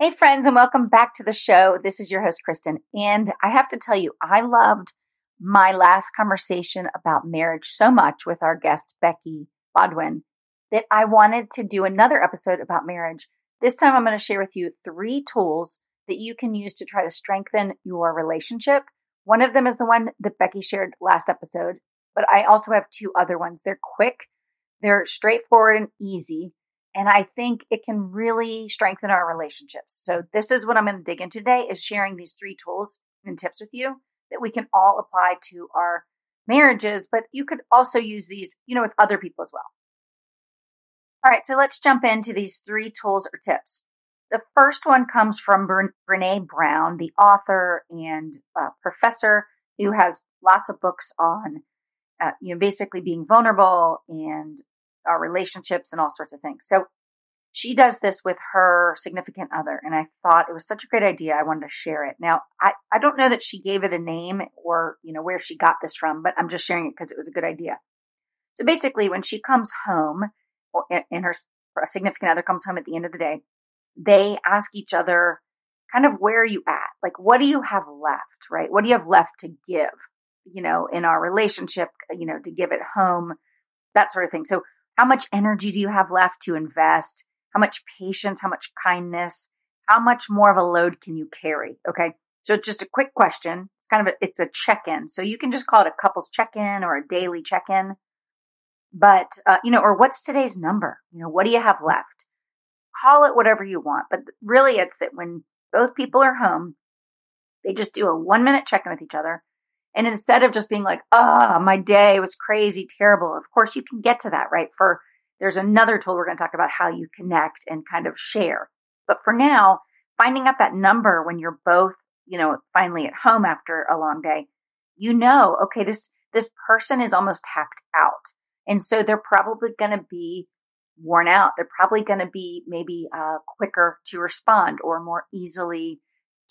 Hey, friends, and welcome back to the show. This is your host, Kristin. And I have to tell you, I loved my last conversation about marriage so much with our guest, Becky Bodwin, that I wanted to do another episode about marriage. This time, I'm going to share with you three tools that you can use to try to strengthen your relationship. One of them is the one that Becky shared last episode, but I also have two other ones. They're quick, they're straightforward and easy. And I think it can really strengthen our relationships. So this is what I'm going to dig into today is sharing these three tools and tips with you that we can all apply to our marriages, but you could also use these, you know, with other people as well. All right, so let's jump into these three tools or tips. The first one comes from Brene Brown, the author and uh, professor who has lots of books on, uh, you know, basically being vulnerable and our relationships and all sorts of things. So she does this with her significant other. And I thought it was such a great idea. I wanted to share it. Now, I, I don't know that she gave it a name or, you know, where she got this from, but I'm just sharing it because it was a good idea. So basically, when she comes home or, and her significant other comes home at the end of the day, they ask each other kind of where are you at? Like, what do you have left, right? What do you have left to give, you know, in our relationship, you know, to give it home, that sort of thing. So how much energy do you have left to invest? How much patience? How much kindness? How much more of a load can you carry? Okay. So it's just a quick question. It's kind of a, it's a check-in. So you can just call it a couples check-in or a daily check-in. But, uh, you know, or what's today's number? You know, what do you have left? Call it whatever you want. But really it's that when both people are home, they just do a one minute check-in with each other and instead of just being like, oh, my day was crazy, terrible, of course, you can get to that, right? For there's another tool we're going to talk about how you connect and kind of share. But for now, finding out that number when you're both, you know, finally at home after a long day, you know, okay, this, this person is almost tapped out. And so they're probably going to be worn out. They're probably going to be maybe uh, quicker to respond or more easily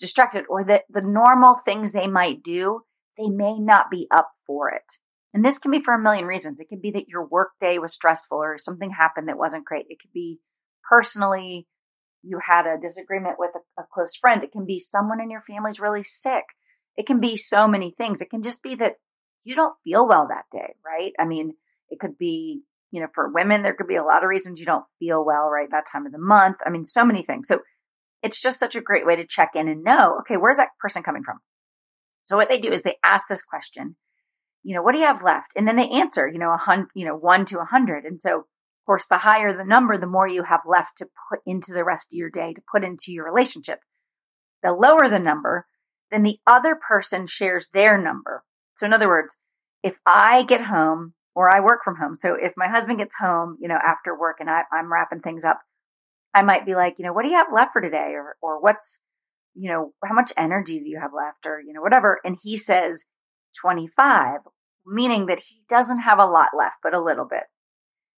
distracted or that the normal things they might do they may not be up for it. And this can be for a million reasons. It could be that your workday was stressful or something happened that wasn't great. It could be personally, you had a disagreement with a, a close friend. It can be someone in your family's really sick. It can be so many things. It can just be that you don't feel well that day, right? I mean, it could be, you know, for women, there could be a lot of reasons you don't feel well, right? That time of the month. I mean, so many things. So it's just such a great way to check in and know, okay, where's that person coming from? So what they do is they ask this question, you know, what do you have left? And then they answer, you know, a hundred, you know, one to a hundred. And so, of course, the higher the number, the more you have left to put into the rest of your day, to put into your relationship. The lower the number, then the other person shares their number. So in other words, if I get home or I work from home, so if my husband gets home, you know, after work and I, I'm wrapping things up, I might be like, you know, what do you have left for today? Or, or what's, you know, how much energy do you have left or, you know, whatever. And he says 25, meaning that he doesn't have a lot left, but a little bit.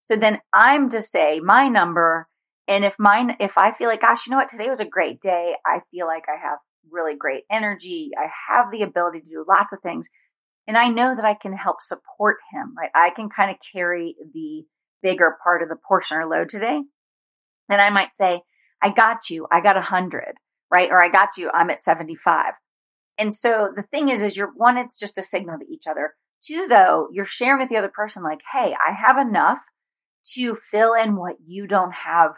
So then I'm to say my number. And if mine, if I feel like, gosh, you know what, today was a great day. I feel like I have really great energy. I have the ability to do lots of things. And I know that I can help support him, right? I can kind of carry the bigger part of the portion or load today. Then I might say, I got you. I got a hundred right? Or I got you, I'm at 75. And so the thing is, is you're one, it's just a signal to each other. Two, though, you're sharing with the other person, like, hey, I have enough to fill in what you don't have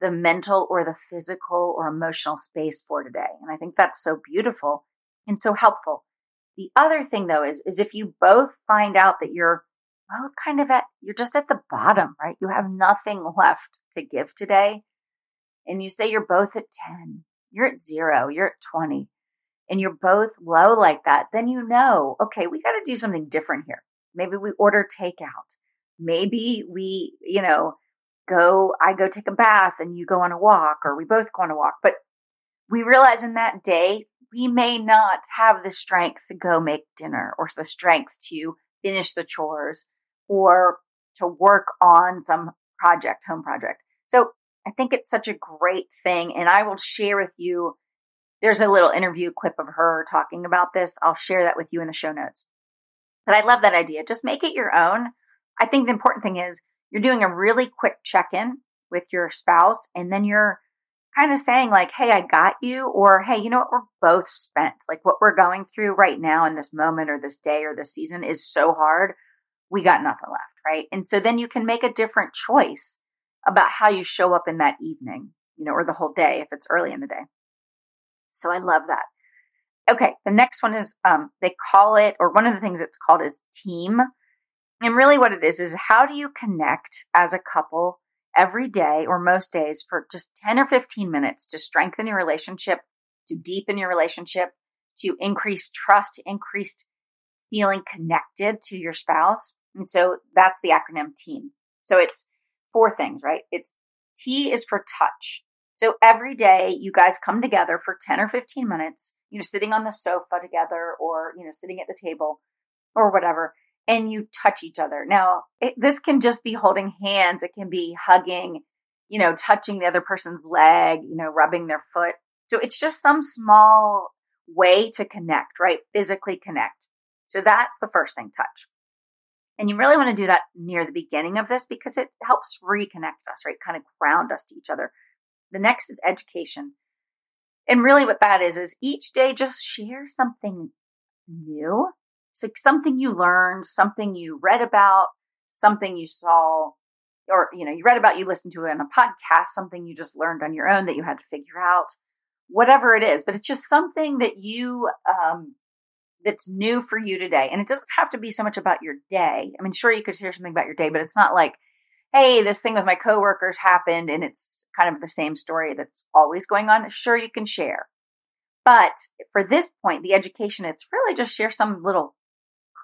the mental or the physical or emotional space for today. And I think that's so beautiful and so helpful. The other thing though is, is if you both find out that you're well kind of at, you're just at the bottom, right? You have nothing left to give today. And you say you're both at 10 you're at zero, you're at 20, and you're both low like that, then you know, okay, we got to do something different here. Maybe we order takeout. Maybe we, you know, go, I go take a bath and you go on a walk, or we both go on a walk. But we realize in that day, we may not have the strength to go make dinner or the strength to finish the chores or to work on some project, home project. So I think it's such a great thing. And I will share with you, there's a little interview clip of her talking about this. I'll share that with you in the show notes. But I love that idea. Just make it your own. I think the important thing is you're doing a really quick check in with your spouse and then you're kind of saying like, Hey, I got you. Or, Hey, you know what? We're both spent. Like what we're going through right now in this moment or this day or this season is so hard. We got nothing left. Right. And so then you can make a different choice about how you show up in that evening, you know, or the whole day if it's early in the day. So I love that. Okay. The next one is, um, they call it, or one of the things it's called is team. And really what it is, is how do you connect as a couple every day or most days for just 10 or 15 minutes to strengthen your relationship, to deepen your relationship, to increase trust, increased feeling connected to your spouse. And so that's the acronym team. So it's four things, right? It's T is for touch. So every day you guys come together for 10 or 15 minutes, you know, sitting on the sofa together or, you know, sitting at the table or whatever, and you touch each other. Now, it, this can just be holding hands. It can be hugging, you know, touching the other person's leg, you know, rubbing their foot. So it's just some small way to connect, right? Physically connect. So that's the first thing, touch. And you really want to do that near the beginning of this because it helps reconnect us, right? Kind of ground us to each other. The next is education. And really what that is, is each day just share something new. It's like something you learned, something you read about, something you saw, or, you know, you read about, you listened to it on a podcast, something you just learned on your own that you had to figure out, whatever it is. But it's just something that you, um, that's new for you today. And it doesn't have to be so much about your day. I mean, sure, you could share something about your day, but it's not like, hey, this thing with my coworkers happened and it's kind of the same story that's always going on. Sure, you can share. But for this point, the education, it's really just share some little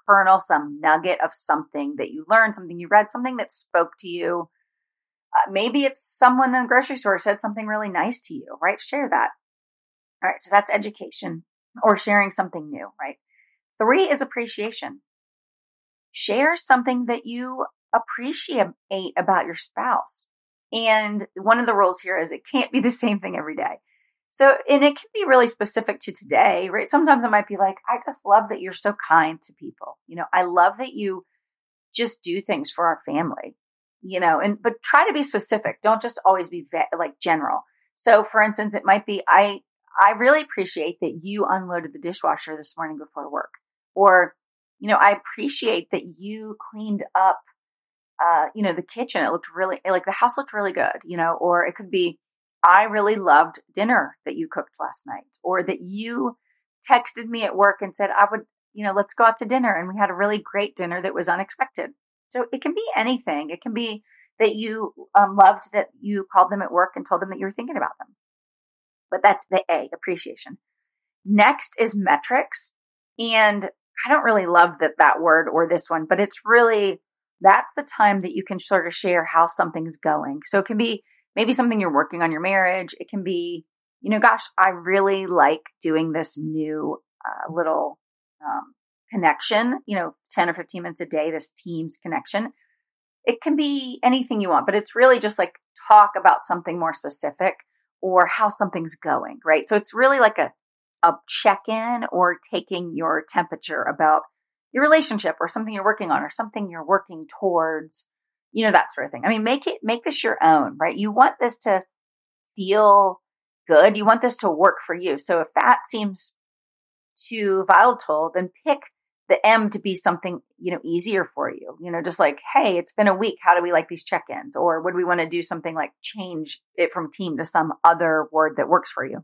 kernel, some nugget of something that you learned, something you read, something that spoke to you. Uh, maybe it's someone in the grocery store said something really nice to you, right? Share that. All right. So that's education or sharing something new, right? Three is appreciation. Share something that you appreciate about your spouse. And one of the rules here is it can't be the same thing every day. So, and it can be really specific to today, right? Sometimes it might be like, I just love that you're so kind to people. You know, I love that you just do things for our family, you know, and, but try to be specific. Don't just always be ve- like general. So, for instance, it might be, I, I really appreciate that you unloaded the dishwasher this morning before work. Or, you know, I appreciate that you cleaned up, uh, you know, the kitchen. It looked really, like the house looked really good, you know, or it could be, I really loved dinner that you cooked last night, or that you texted me at work and said, I would, you know, let's go out to dinner. And we had a really great dinner that was unexpected. So it can be anything. It can be that you um, loved that you called them at work and told them that you were thinking about them. But that's the A, appreciation. Next is metrics. And I don't really love that that word or this one, but it's really that's the time that you can sort of share how something's going. So it can be maybe something you're working on your marriage. It can be, you know, gosh, I really like doing this new uh, little um, connection, you know, 10 or 15 minutes a day, this Teams connection. It can be anything you want, but it's really just like talk about something more specific or how something's going, right? So it's really like a a check in or taking your temperature about your relationship or something you're working on or something you're working towards, you know, that sort of thing. I mean, make it, make this your own, right? You want this to feel good. You want this to work for you. So if that seems too volatile, then pick the M to be something, you know, easier for you. You know, just like, hey, it's been a week. How do we like these check ins? Or would we want to do something like change it from team to some other word that works for you?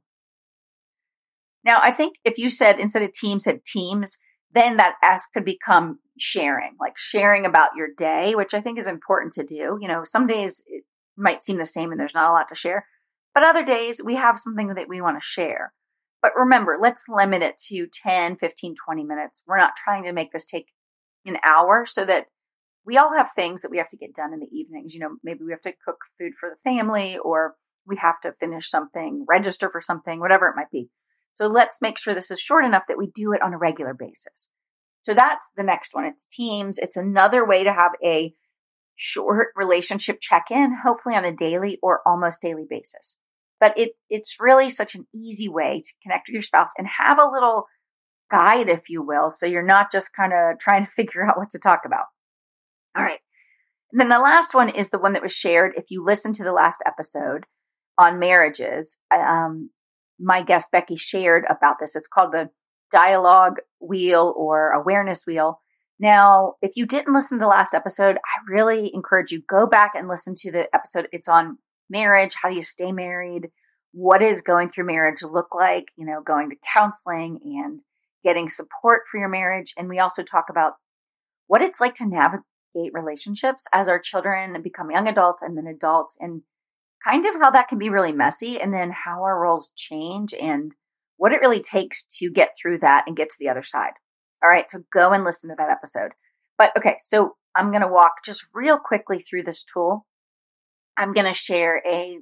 Now, I think if you said instead of team said teams, then that ask could become sharing, like sharing about your day, which I think is important to do. You know, some days it might seem the same and there's not a lot to share, but other days we have something that we want to share. But remember, let's limit it to 10, 15, 20 minutes. We're not trying to make this take an hour so that we all have things that we have to get done in the evenings. You know, maybe we have to cook food for the family or we have to finish something, register for something, whatever it might be. So let's make sure this is short enough that we do it on a regular basis. So that's the next one. It's teams. It's another way to have a short relationship check-in, hopefully on a daily or almost daily basis. But it, it's really such an easy way to connect with your spouse and have a little guide, if you will. So you're not just kind of trying to figure out what to talk about. All right. And then the last one is the one that was shared. If you listen to the last episode, on marriages. Um, my guest Becky shared about this. It's called the dialogue wheel or awareness wheel. Now, if you didn't listen to the last episode, I really encourage you go back and listen to the episode. It's on marriage. How do you stay married? What is going through marriage look like? You know, going to counseling and getting support for your marriage. And we also talk about what it's like to navigate relationships as our children become young adults and then adults and kind of how that can be really messy and then how our roles change and what it really takes to get through that and get to the other side. All right, so go and listen to that episode. But okay, so I'm going to walk just real quickly through this tool. I'm going to share a,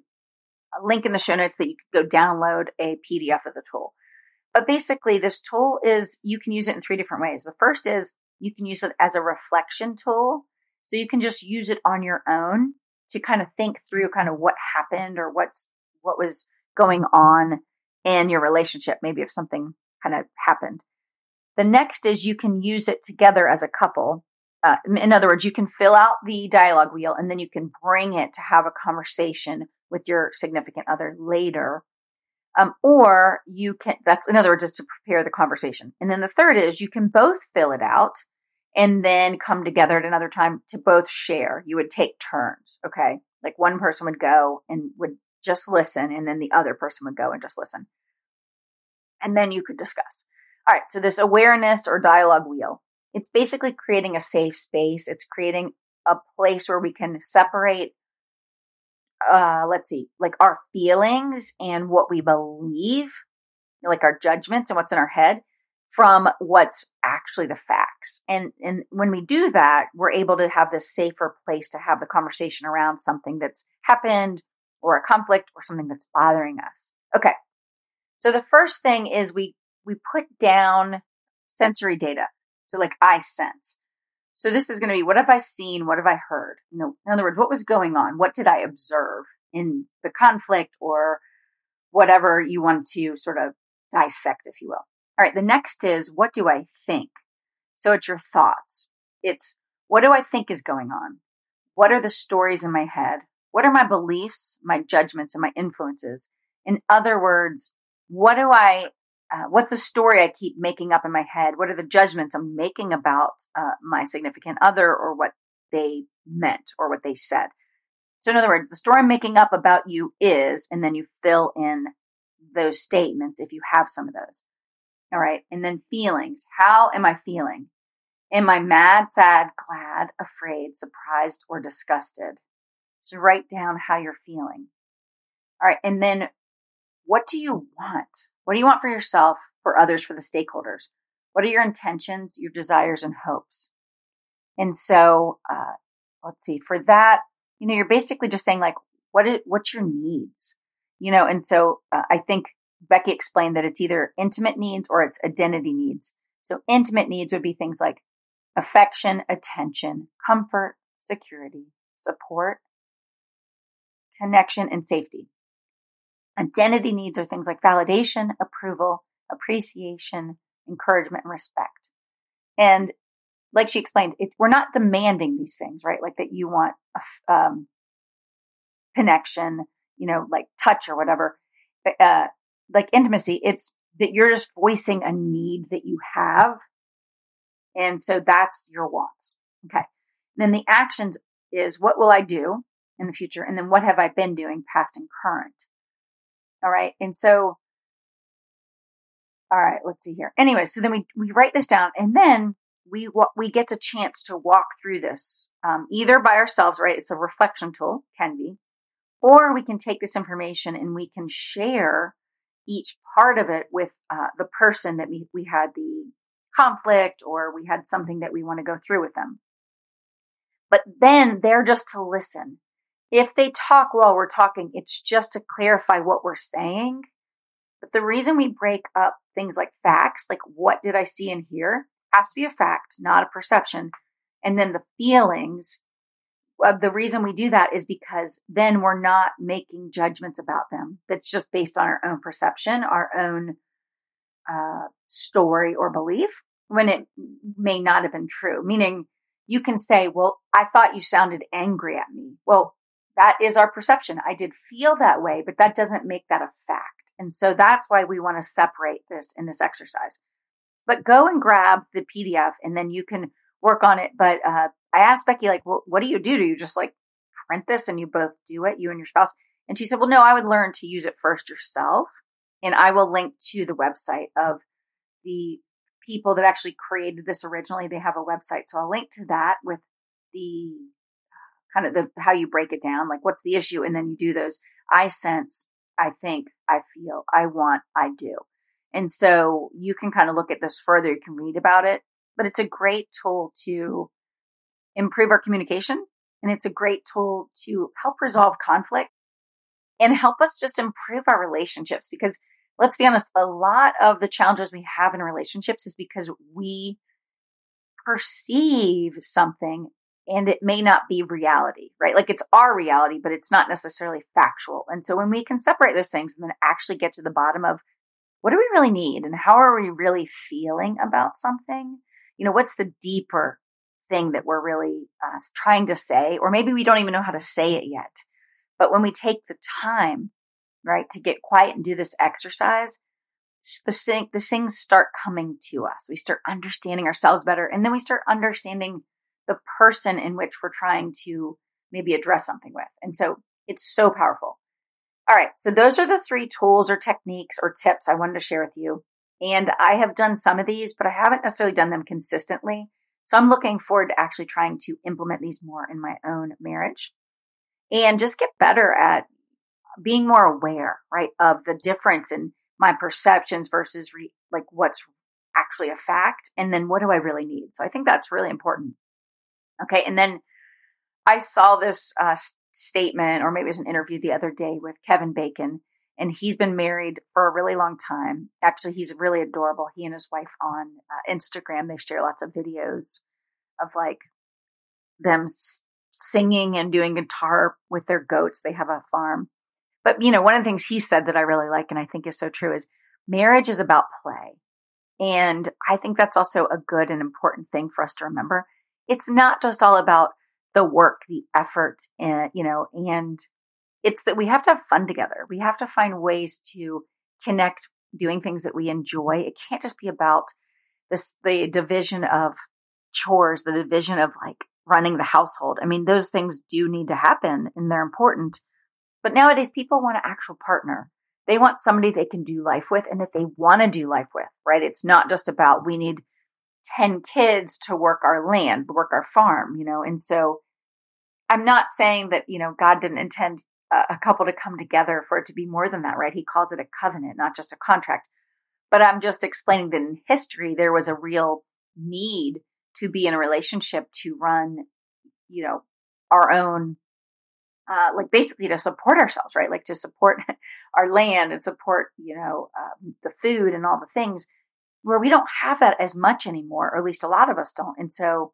a, link in the show notes that you can go download a PDF of the tool. But basically, this tool is you can use it in three different ways. The first is you can use it as a reflection tool. So you can just use it on your own to kind of think through kind of what happened or what's what was going on in your relationship, maybe if something kind of happened. The next is you can use it together as a couple. Uh, in other words, you can fill out the dialogue wheel and then you can bring it to have a conversation with your significant other later. Um, or you can, that's in other words, is to prepare the conversation. And then the third is you can both fill it out and then come together at another time to both share. You would take turns. Okay. Like one person would go and would just listen, and then the other person would go and just listen. And then you could discuss. All right. So this awareness or dialogue wheel, it's basically creating a safe space. It's creating a place where we can separate, uh, let's see, like our feelings and what we believe, like our judgments and what's in our head from what's actually the facts. And, and when we do that, we're able to have this safer place to have the conversation around something that's happened or a conflict or something that's bothering us. Okay. So the first thing is we, we put down sensory data. So like I sense. So this is going to be what have I seen? What have I heard? You know, in other words, what was going on? What did I observe in the conflict or whatever you want to sort of dissect, if you will? All right. The next is what do I think? So it's your thoughts. It's what do I think is going on? What are the stories in my head? What are my beliefs, my judgments, and my influences? In other words, what do I, uh, what's the story I keep making up in my head? What are the judgments I'm making about uh, my significant other or what they meant or what they said? So, in other words, the story I'm making up about you is, and then you fill in those statements if you have some of those. All right. And then feelings. How am I feeling? Am I mad, sad, glad, afraid, surprised, or disgusted? So write down how you're feeling. All right. And then what do you want? What do you want for yourself, for others, for the stakeholders? What are your intentions, your desires, and hopes? And so, uh, let's see, for that, you know, you're basically just saying like, what is, what's your needs? You know, and so uh, I think Becky explained that it's either intimate needs or it's identity needs. So intimate needs would be things like affection, attention, comfort, security, support, connection, and safety. Identity needs are things like validation, approval, appreciation, encouragement, and respect. And like she explained, it, we're not demanding these things, right? Like that you want a um, connection, you know, like touch or whatever. Uh, like intimacy, it's that you're just voicing a need that you have. And so that's your wants. Okay. And then the actions is what will I do in the future? And then what have I been doing past and current? All right. And so, all right, let's see here. Anyway, so then we, we write this down and then we, we get a chance to walk through this, um, either by ourselves, right? It's a reflection tool, can be, or we can take this information and we can share each part of it with uh, the person that we, we had the conflict or we had something that we want to go through with them. But then they're just to listen. If they talk while we're talking, it's just to clarify what we're saying. But the reason we break up things like facts, like what did I see and hear, has to be a fact, not a perception. And then the feelings the reason we do that is because then we're not making judgments about them that's just based on our own perception, our own uh, story or belief when it may not have been true. Meaning, you can say, Well, I thought you sounded angry at me. Well, that is our perception. I did feel that way, but that doesn't make that a fact. And so that's why we want to separate this in this exercise. But go and grab the PDF and then you can work on it. But uh, I asked Becky, like, well, what do you do? Do you just like print this and you both do it, you and your spouse? And she said, well, no, I would learn to use it first yourself. And I will link to the website of the people that actually created this originally. They have a website. So I'll link to that with the uh, kind of the how you break it down, like what's the issue, and then you do those. I sense, I think, I feel, I want, I do. And so you can kind of look at this further. You can read about it, but it's a great tool to improve our communication. And it's a great tool to help resolve conflict and help us just improve our relationships because let's be honest, a lot of the challenges we have in relationships is because we perceive something and it may not be reality, right? Like it's our reality, but it's not necessarily factual. And so when we can separate those things and then actually get to the bottom of what do we really need and how are we really feeling about something? You know, what's the deeper thing that we're really uh, trying to say? Or maybe we don't even know how to say it yet. But when we take the time right? To get quiet and do this exercise, the, sing, the things start coming to us. We start understanding ourselves better. And then we start understanding the person in which we're trying to maybe address something with. And so it's so powerful. All right. So those are the three tools or techniques or tips I wanted to share with you. And I have done some of these, but I haven't necessarily done them consistently. So I'm looking forward to actually trying to implement these more in my own marriage and just get better at being more aware, right, of the difference in my perceptions versus re- like what's actually a fact. And then what do I really need? So I think that's really important. Okay. And then I saw this uh, statement, or maybe it was an interview the other day with Kevin Bacon, and he's been married for a really long time. Actually, he's really adorable. He and his wife on uh, Instagram, they share lots of videos of like them s- singing and doing guitar with their goats. They have a farm. But, you know, one of the things he said that I really like and I think is so true is marriage is about play. And I think that's also a good and important thing for us to remember. It's not just all about the work, the effort, and, you know, and it's that we have to have fun together. We have to find ways to connect doing things that we enjoy. It can't just be about this, the division of chores, the division of like running the household. I mean, those things do need to happen and they're important. But nowadays, people want an actual partner. They want somebody they can do life with and that they want to do life with, right? It's not just about we need 10 kids to work our land, work our farm, you know? And so I'm not saying that, you know, God didn't intend a, couple to come together for it to be more than that, right? He calls it a covenant, not just a contract. But I'm just explaining that in history, there was a real need to be in a relationship to run, you know, our own uh, like basically to support ourselves, right? Like to support our land and support, you know, uh, the food and all the things where we don't have that as much anymore, or at least a lot of us don't. And so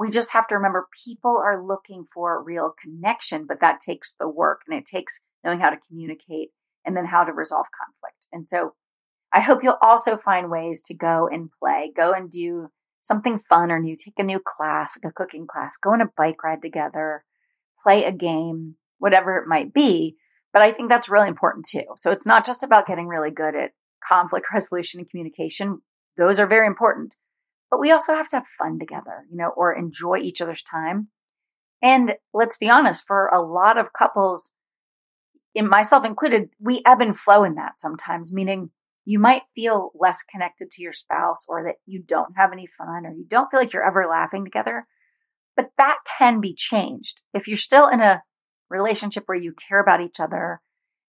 we just have to remember people are looking for real connection, but that takes the work and it takes knowing how to communicate and then how to resolve conflict. And so I hope you'll also find ways to go and play, go and do something fun or new, take a new class, like a cooking class, go on a bike ride together, play a game, whatever it might be. But I think that's really important too. So it's not just about getting really good at conflict resolution and communication. Those are very important. But we also have to have fun together, you know, or enjoy each other's time. And let's be honest, for a lot of couples, in myself included, we ebb and flow in that sometimes, meaning you might feel less connected to your spouse or that you don't have any fun or you don't feel like you're ever laughing together. But that can be changed. If you're still in a relationship where you care about each other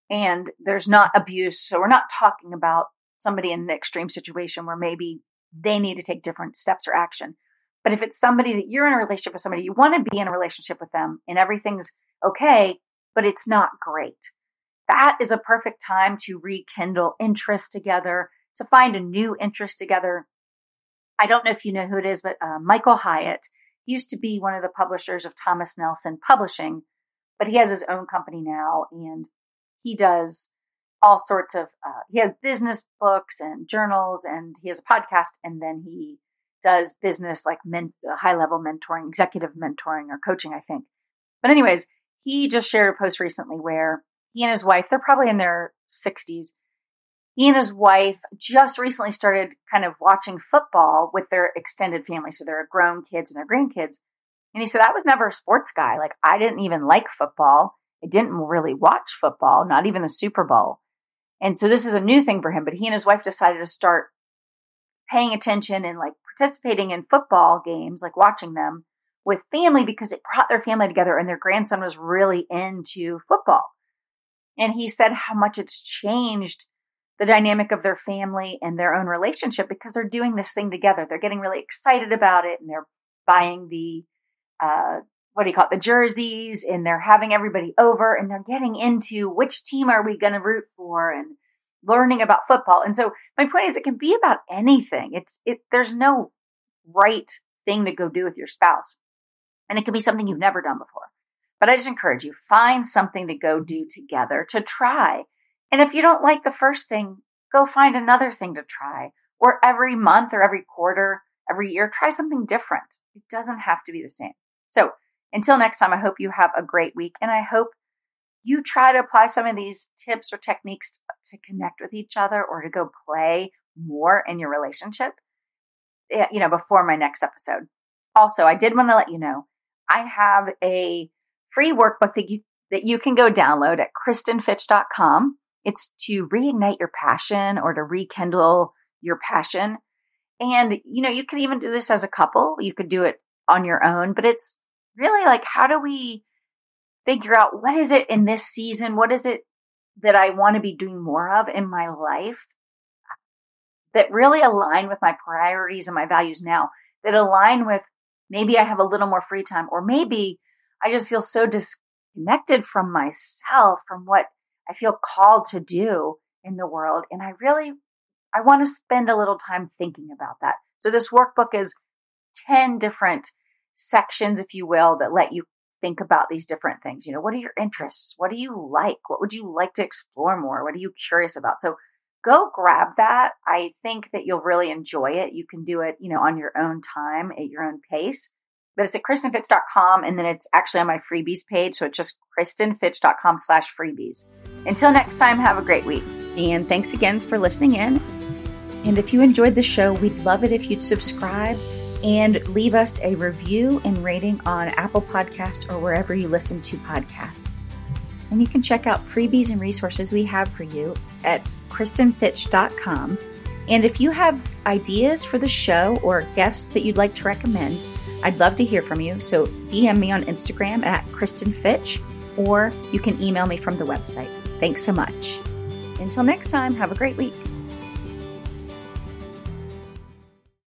and there's not abuse, so we're not talking about somebody in an extreme situation where maybe they need to take different steps or action. But if it's somebody that you're in a relationship with somebody, you want to be in a relationship with them and everything's okay, but it's not great. That is a perfect time to rekindle interest together, to find a new interest together. I don't know if you know who it is, but uh, Michael Hyatt used to be one of the publishers of Thomas Nelson Publishing, but he has his own company now and he does all sorts of, uh, he has business books and journals and he has a podcast and then he does business like men, high level mentoring, executive mentoring or coaching, I think. But anyways, he just shared a post recently where he and his wife, they're probably in their 60s, he and his wife just recently started kind of watching football with their extended family. So they're grown kids and their grandkids. And he said, I was never a sports guy. Like, I didn't even like football. I didn't really watch football, not even the Super Bowl. And so this is a new thing for him. But he and his wife decided to start paying attention and like participating in football games, like watching them with family because it brought their family together and their grandson was really into football. And he said how much it's changed the dynamic of their family and their own relationship because they're doing this thing together. They're getting really excited about it and they're buying the, uh, what do you call it, the jerseys and they're having everybody over and they're getting into which team are we going to root for and learning about football. And so my point is it can be about anything. It's, it, there's no right thing to go do with your spouse. And it can be something you've never done before. But I just encourage you, find something to go do together to try and if you don't like the first thing, go find another thing to try. Or every month or every quarter, every year, try something different. It doesn't have to be the same. So until next time, I hope you have a great week and I hope you try to apply some of these tips or techniques to connect with each other or to go play more in your relationship, eh, you know, before my next episode. Also, I did want to let you know I have a free workbook that you that you can go download at kristinfitch.com. It's to reignite your passion or to rekindle your passion. And, you know, you can even do this as a couple. You could do it on your own, but it's really like, how do we figure out what is it in this season? What is it that I want to be doing more of in my life that really align with my priorities and my values now, that align with maybe I have a little more free time, or maybe I just feel so disconnected from myself, from what I feel called to do in the world. And I really, I want to spend a little time thinking about that. So this workbook is 10 different sections, if you will, that let you think about these different things. You know, what are your interests? What do you like? What would you like to explore more? What are you curious about? So go grab that. I think that you'll really enjoy it. You can do it, you know, on your own time at your own pace but it's at kristinfitch.com and then it's actually on my freebies page. So it's just kristinfitch.com slash freebies. Until next time, have a great week. And thanks again for listening in. And if you enjoyed the show, we'd love it if you'd subscribe and leave us a review and rating on Apple Podcast or wherever you listen to podcasts. And you can check out freebies and resources we have for you at kristinfitch.com. And if you have ideas for the show or guests that you'd like to recommend, I'd love to hear from you. So DM me on Instagram at Kristin Fitch, or you can email me from the website. Thanks so much. Until next time, have a great week.